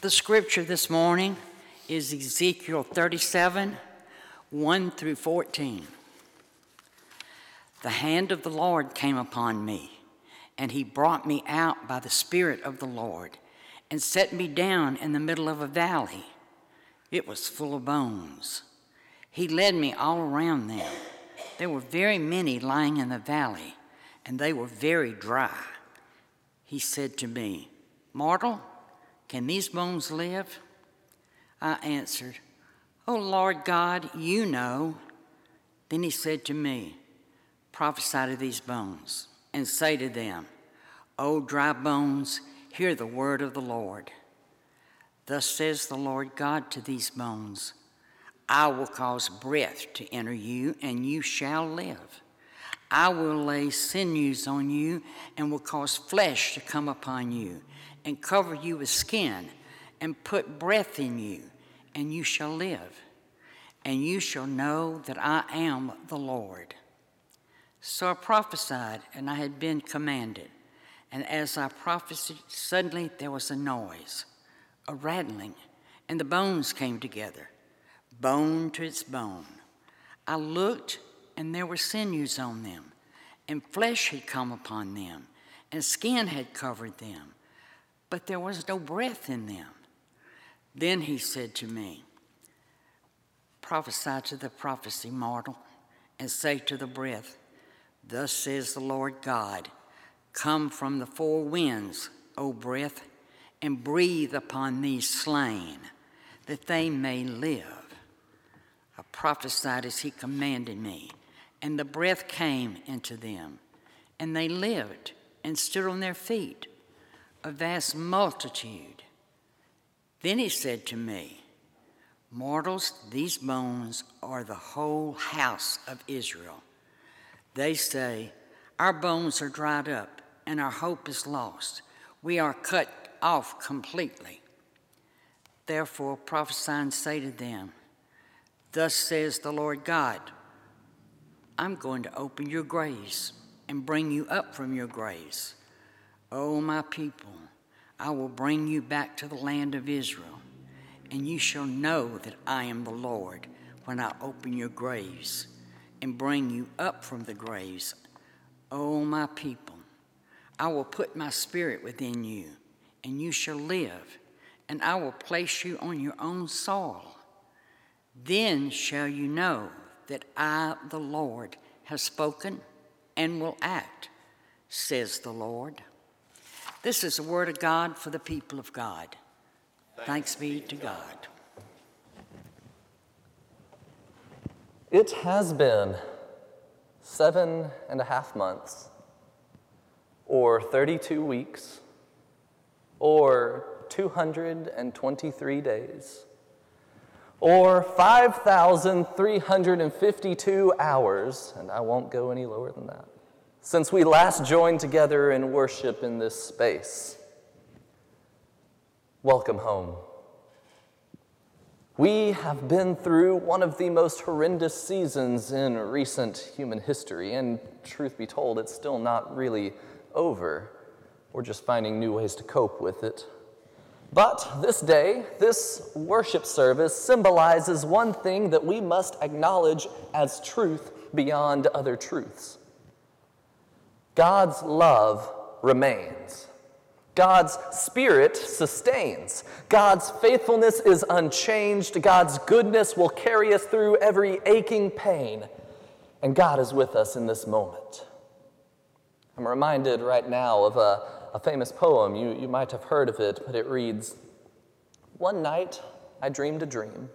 The scripture this morning is Ezekiel 37 1 through 14. The hand of the Lord came upon me, and he brought me out by the Spirit of the Lord and set me down in the middle of a valley. It was full of bones. He led me all around them. There were very many lying in the valley, and they were very dry. He said to me, Mortal, can these bones live? I answered, O Lord God, you know. Then he said to me, Prophesy to these bones, and say to them, O dry bones, hear the word of the Lord. Thus says the Lord God to these bones I will cause breath to enter you, and you shall live. I will lay sinews on you, and will cause flesh to come upon you, and cover you with skin, and put breath in you, and you shall live. And you shall know that I am the Lord. So I prophesied, and I had been commanded. And as I prophesied, suddenly there was a noise, a rattling, and the bones came together, bone to its bone. I looked, and there were sinews on them, and flesh had come upon them, and skin had covered them, but there was no breath in them. Then he said to me, Prophesy to the prophecy, mortal, and say to the breath, Thus says the Lord God Come from the four winds, O breath, and breathe upon these slain, that they may live. I prophesied as he commanded me, and the breath came into them, and they lived and stood on their feet, a vast multitude. Then he said to me, Mortals, these bones are the whole house of Israel. They say, Our bones are dried up, and our hope is lost. We are cut off completely. Therefore prophesy and say to them, Thus says the Lord God, I'm going to open your graves and bring you up from your graves. O my people, I will bring you back to the land of Israel, and you shall know that I am the Lord when I open your graves and bring you up from the graves. O my people, I will put my spirit within you, and you shall live, and I will place you on your own soil. Then shall you know that I, the Lord, have spoken and will act, says the Lord. This is the word of God for the people of God. Thanks, Thanks be to God. It has been seven and a half months, or 32 weeks, or 223 days, or 5,352 hours, and I won't go any lower than that, since we last joined together in worship in this space. Welcome home. We have been through one of the most horrendous seasons in recent human history, and truth be told, it's still not really over. We're just finding new ways to cope with it. But this day, this worship service symbolizes one thing that we must acknowledge as truth beyond other truths God's love remains. God's Spirit sustains. God's faithfulness is unchanged. God's goodness will carry us through every aching pain. And God is with us in this moment. I'm reminded right now of a, a famous poem. You, you might have heard of it, but it reads One night I dreamed a dream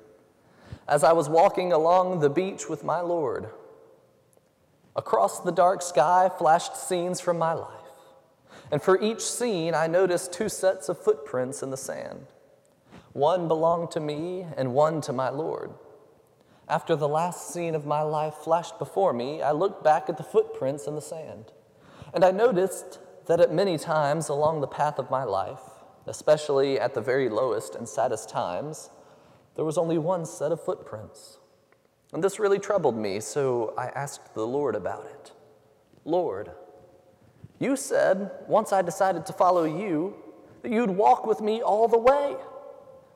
as I was walking along the beach with my Lord. Across the dark sky flashed scenes from my life. And for each scene, I noticed two sets of footprints in the sand. One belonged to me and one to my Lord. After the last scene of my life flashed before me, I looked back at the footprints in the sand. And I noticed that at many times along the path of my life, especially at the very lowest and saddest times, there was only one set of footprints. And this really troubled me, so I asked the Lord about it. Lord, you said, once I decided to follow you, that you'd walk with me all the way.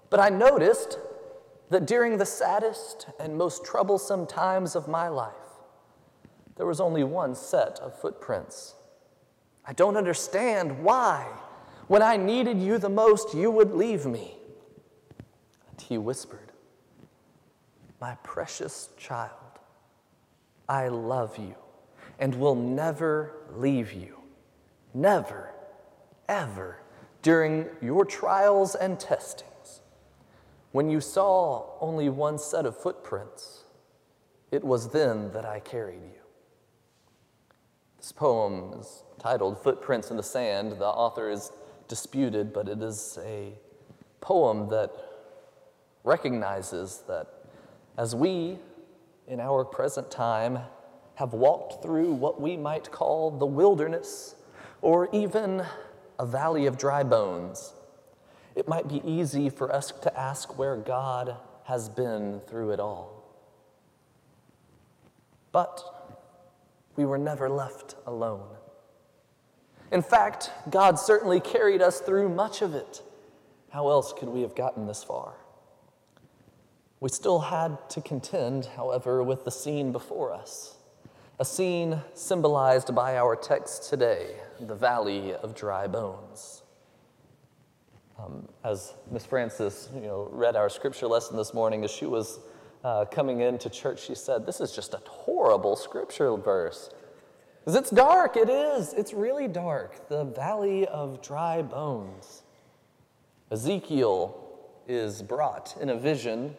But I noticed that during the saddest and most troublesome times of my life, there was only one set of footprints. I don't understand why, when I needed you the most, you would leave me. And he whispered, My precious child, I love you and will never leave you. Never, ever, during your trials and testings. When you saw only one set of footprints, it was then that I carried you. This poem is titled Footprints in the Sand. The author is disputed, but it is a poem that recognizes that as we, in our present time, have walked through what we might call the wilderness or even a valley of dry bones, it might be easy for us to ask where God has been through it all. But we were never left alone. In fact, God certainly carried us through much of it. How else could we have gotten this far? We still had to contend, however, with the scene before us, a scene symbolized by our text today, the valley of dry bones. Um, as Miss Francis, you know, read our scripture lesson this morning, as she was uh, coming into church, she said, "This is just a horrible scripture verse." Because it's dark, it is. It's really dark. The valley of dry bones. Ezekiel is brought in a vision.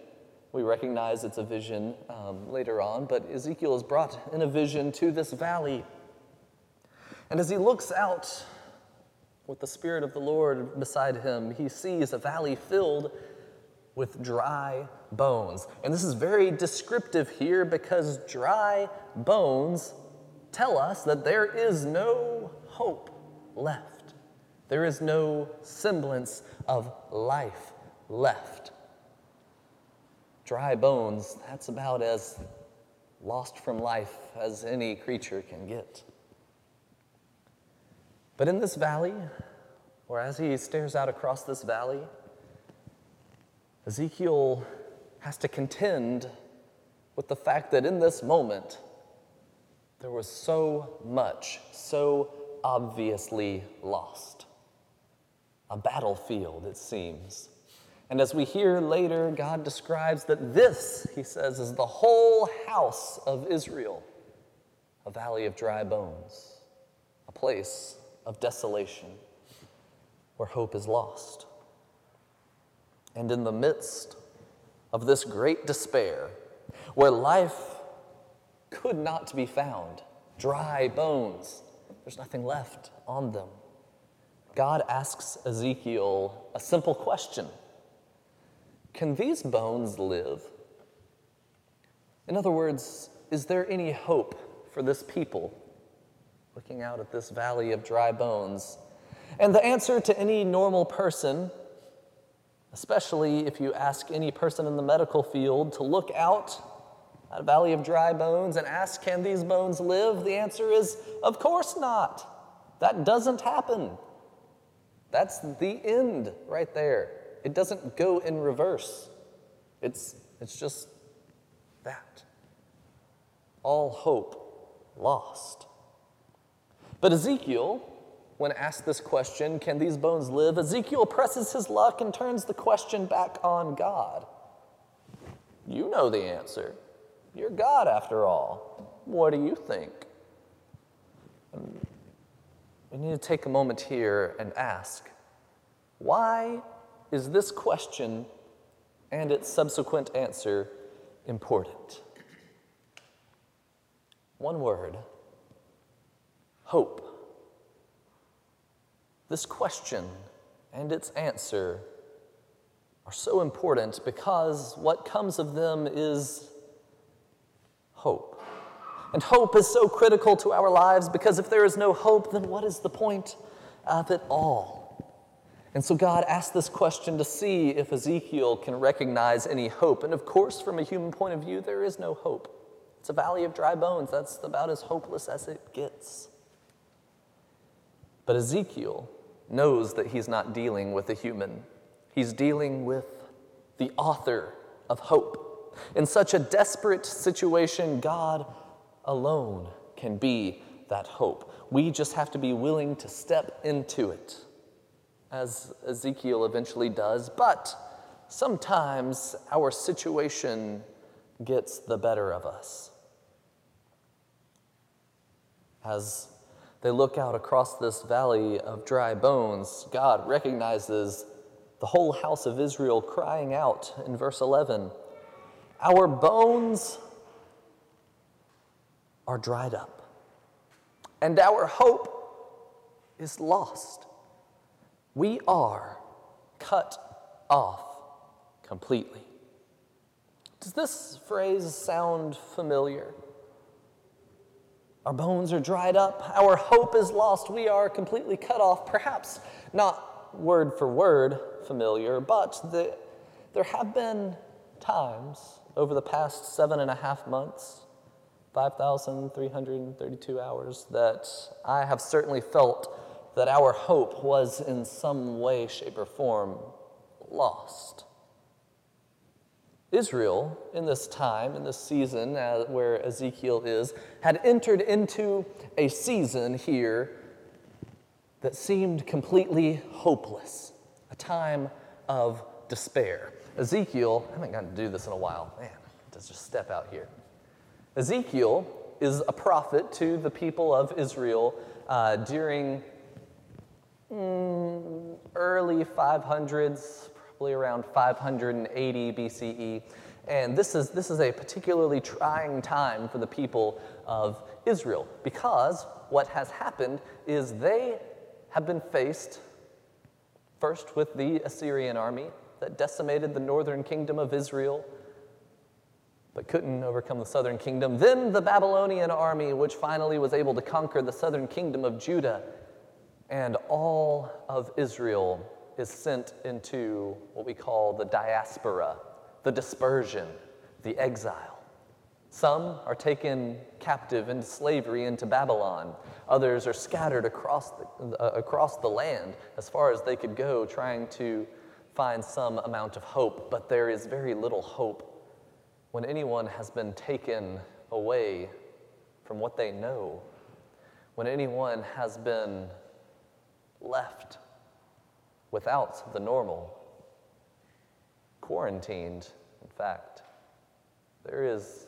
We recognize it's a vision um, later on, but Ezekiel is brought in a vision to this valley. And as he looks out with the Spirit of the Lord beside him, he sees a valley filled with dry bones. And this is very descriptive here because dry bones tell us that there is no hope left. There is no semblance of life left. Dry bones, that's about as lost from life as any creature can get. But in this valley, or as he stares out across this valley, Ezekiel has to contend with the fact that in this moment, there was so much, so obviously lost. A battlefield, it seems. And as we hear later, God describes that this, he says, is the whole house of Israel a valley of dry bones, a place of desolation where hope is lost. And in the midst of this great despair, where life could not be found. Dry bones. There's nothing left on them. God asks Ezekiel a simple question Can these bones live? In other words, is there any hope for this people looking out at this valley of dry bones? And the answer to any normal person, especially if you ask any person in the medical field to look out at a valley of dry bones and ask, Can these bones live? The answer is, Of course not. That doesn't happen. That's the end right there. It doesn't go in reverse. It's, it's just that. All hope lost. But Ezekiel, when asked this question, Can these bones live? Ezekiel presses his luck and turns the question back on God. You know the answer. You're God after all. What do you think? We need to take a moment here and ask why is this question and its subsequent answer important? One word hope. This question and its answer are so important because what comes of them is hope. And hope is so critical to our lives because if there is no hope, then what is the point of it all? And so God asked this question to see if Ezekiel can recognize any hope. And of course, from a human point of view, there is no hope. It's a valley of dry bones. That's about as hopeless as it gets. But Ezekiel knows that he's not dealing with a human, he's dealing with the author of hope. In such a desperate situation, God alone can be that hope. We just have to be willing to step into it, as Ezekiel eventually does. But sometimes our situation gets the better of us. As they look out across this valley of dry bones, God recognizes the whole house of Israel crying out in verse 11 Our bones are dried up, and our hope is lost. We are cut off completely. Does this phrase sound familiar? Our bones are dried up, our hope is lost, we are completely cut off. Perhaps not word for word familiar, but the, there have been times over the past seven and a half months, 5,332 hours, that I have certainly felt that our hope was in some way, shape, or form lost. Israel, in this time, in this season uh, where Ezekiel is, had entered into a season here that seemed completely hopeless, a time of despair. Ezekiel, I haven't gotten to do this in a while. Man, let's just step out here. Ezekiel is a prophet to the people of Israel uh, during mm, early 500s, probably around 580 BCE. And this is, this is a particularly trying time for the people of Israel because what has happened is they have been faced first with the Assyrian army that decimated the northern kingdom of Israel but couldn't overcome the southern kingdom. Then the Babylonian army, which finally was able to conquer the southern kingdom of Judah. And all of Israel is sent into what we call the diaspora, the dispersion, the exile. Some are taken captive into slavery into Babylon. Others are scattered across the, uh, across the land as far as they could go, trying to find some amount of hope. But there is very little hope when anyone has been taken away from what they know, when anyone has been left without the normal, quarantined, in fact, there is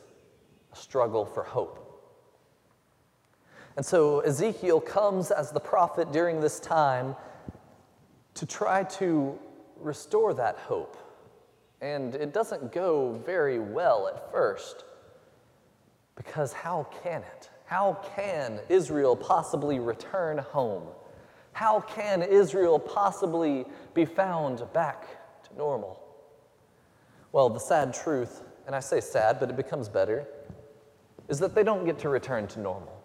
a struggle for hope. And so Ezekiel comes as the prophet during this time to try to restore that hope. And it doesn't go very well at first, because how can it? How can Israel possibly return home? How can Israel possibly be found back to normal? Well, the sad truth, and I say sad, but it becomes better, is that they don't get to return to normal.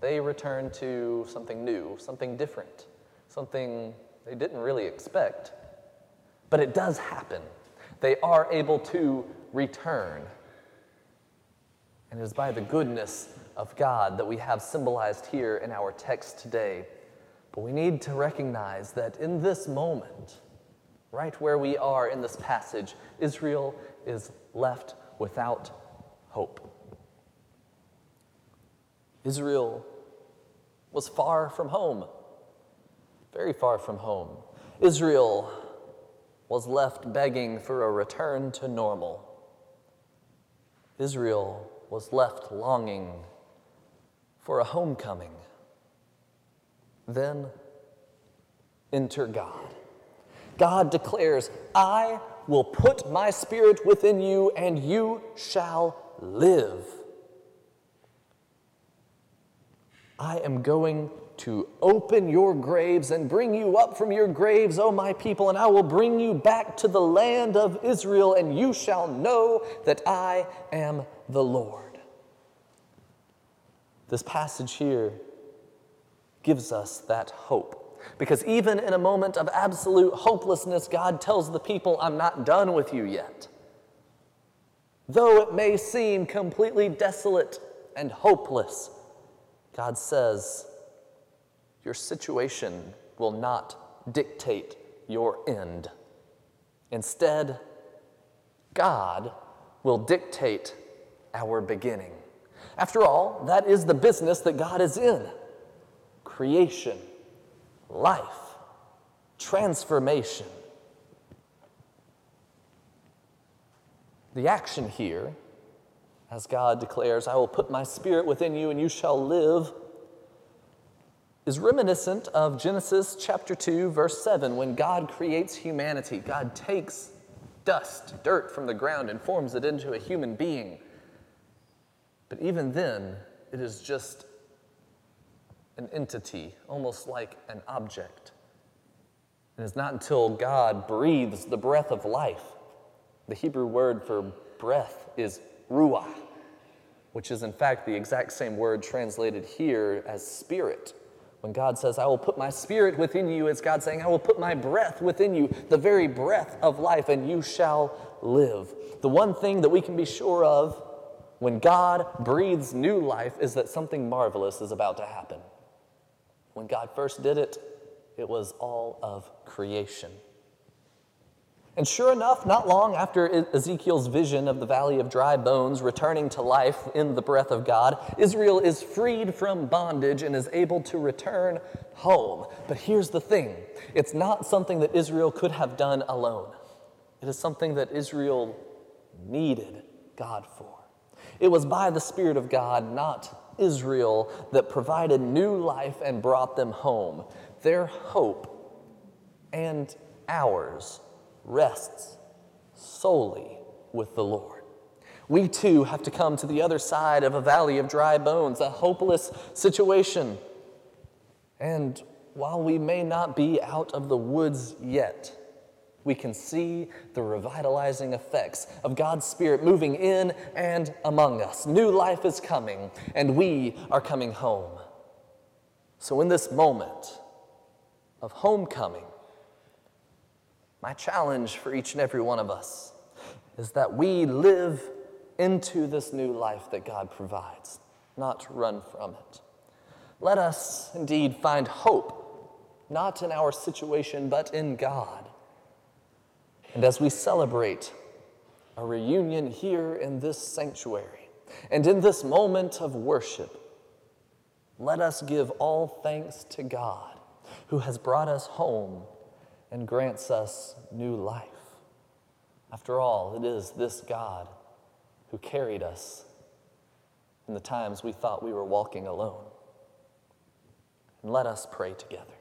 They return to something new, something different, something they didn't really expect. But it does happen. They are able to return. And it is by the goodness of God that we have symbolized here in our text today but we need to recognize that in this moment, right where we are in this passage, Israel is left without hope. Israel was far from home, very far from home. Israel was left begging for a return to normal. Israel was left longing for a homecoming. Then enter God. God declares, I will put my spirit within you, and you shall live. I am going to open your graves and bring you up from your graves, O my people, and I will bring you back to the land of Israel, and you shall know that I am the Lord. This passage here gives us that hope. Because even in a moment of absolute hopelessness, God tells the people, I'm not done with you yet. Though it may seem completely desolate and hopeless, God says, Your situation will not dictate your end. Instead, God will dictate our beginning. After all, that is the business that God is in creation, life, transformation. The action here, as God declares, I will put my spirit within you and you shall live, is reminiscent of Genesis chapter 2, verse 7, when God creates humanity. God takes dust, dirt from the ground, and forms it into a human being. But even then, it is just an entity, almost like an object. And it's not until God breathes the breath of life. The Hebrew word for breath is ruah, which is in fact the exact same word translated here as spirit. When God says, I will put my spirit within you, it's God saying, I will put my breath within you, the very breath of life, and you shall live. The one thing that we can be sure of when God breathes new life is that something marvelous is about to happen. When God first did it, it was all of creation. And sure enough, not long after Ezekiel's vision of the valley of dry bones returning to life in the breath of God, Israel is freed from bondage and is able to return home. But here's the thing it's not something that Israel could have done alone, it is something that Israel needed God for. It was by the Spirit of God, not Israel, that provided new life and brought them home. Their hope and ours rests solely with the Lord. We too have to come to the other side of a valley of dry bones, a hopeless situation. And while we may not be out of the woods yet, we can see the revitalizing effects of God's Spirit moving in and among us. New life is coming, and we are coming home. So, in this moment of homecoming, my challenge for each and every one of us is that we live into this new life that God provides, not run from it. Let us indeed find hope, not in our situation, but in God and as we celebrate a reunion here in this sanctuary and in this moment of worship, let us give all thanks to God who has brought us home and grants us new life. After all, it is this God who carried us in the times we thought we were walking alone. And let us pray together.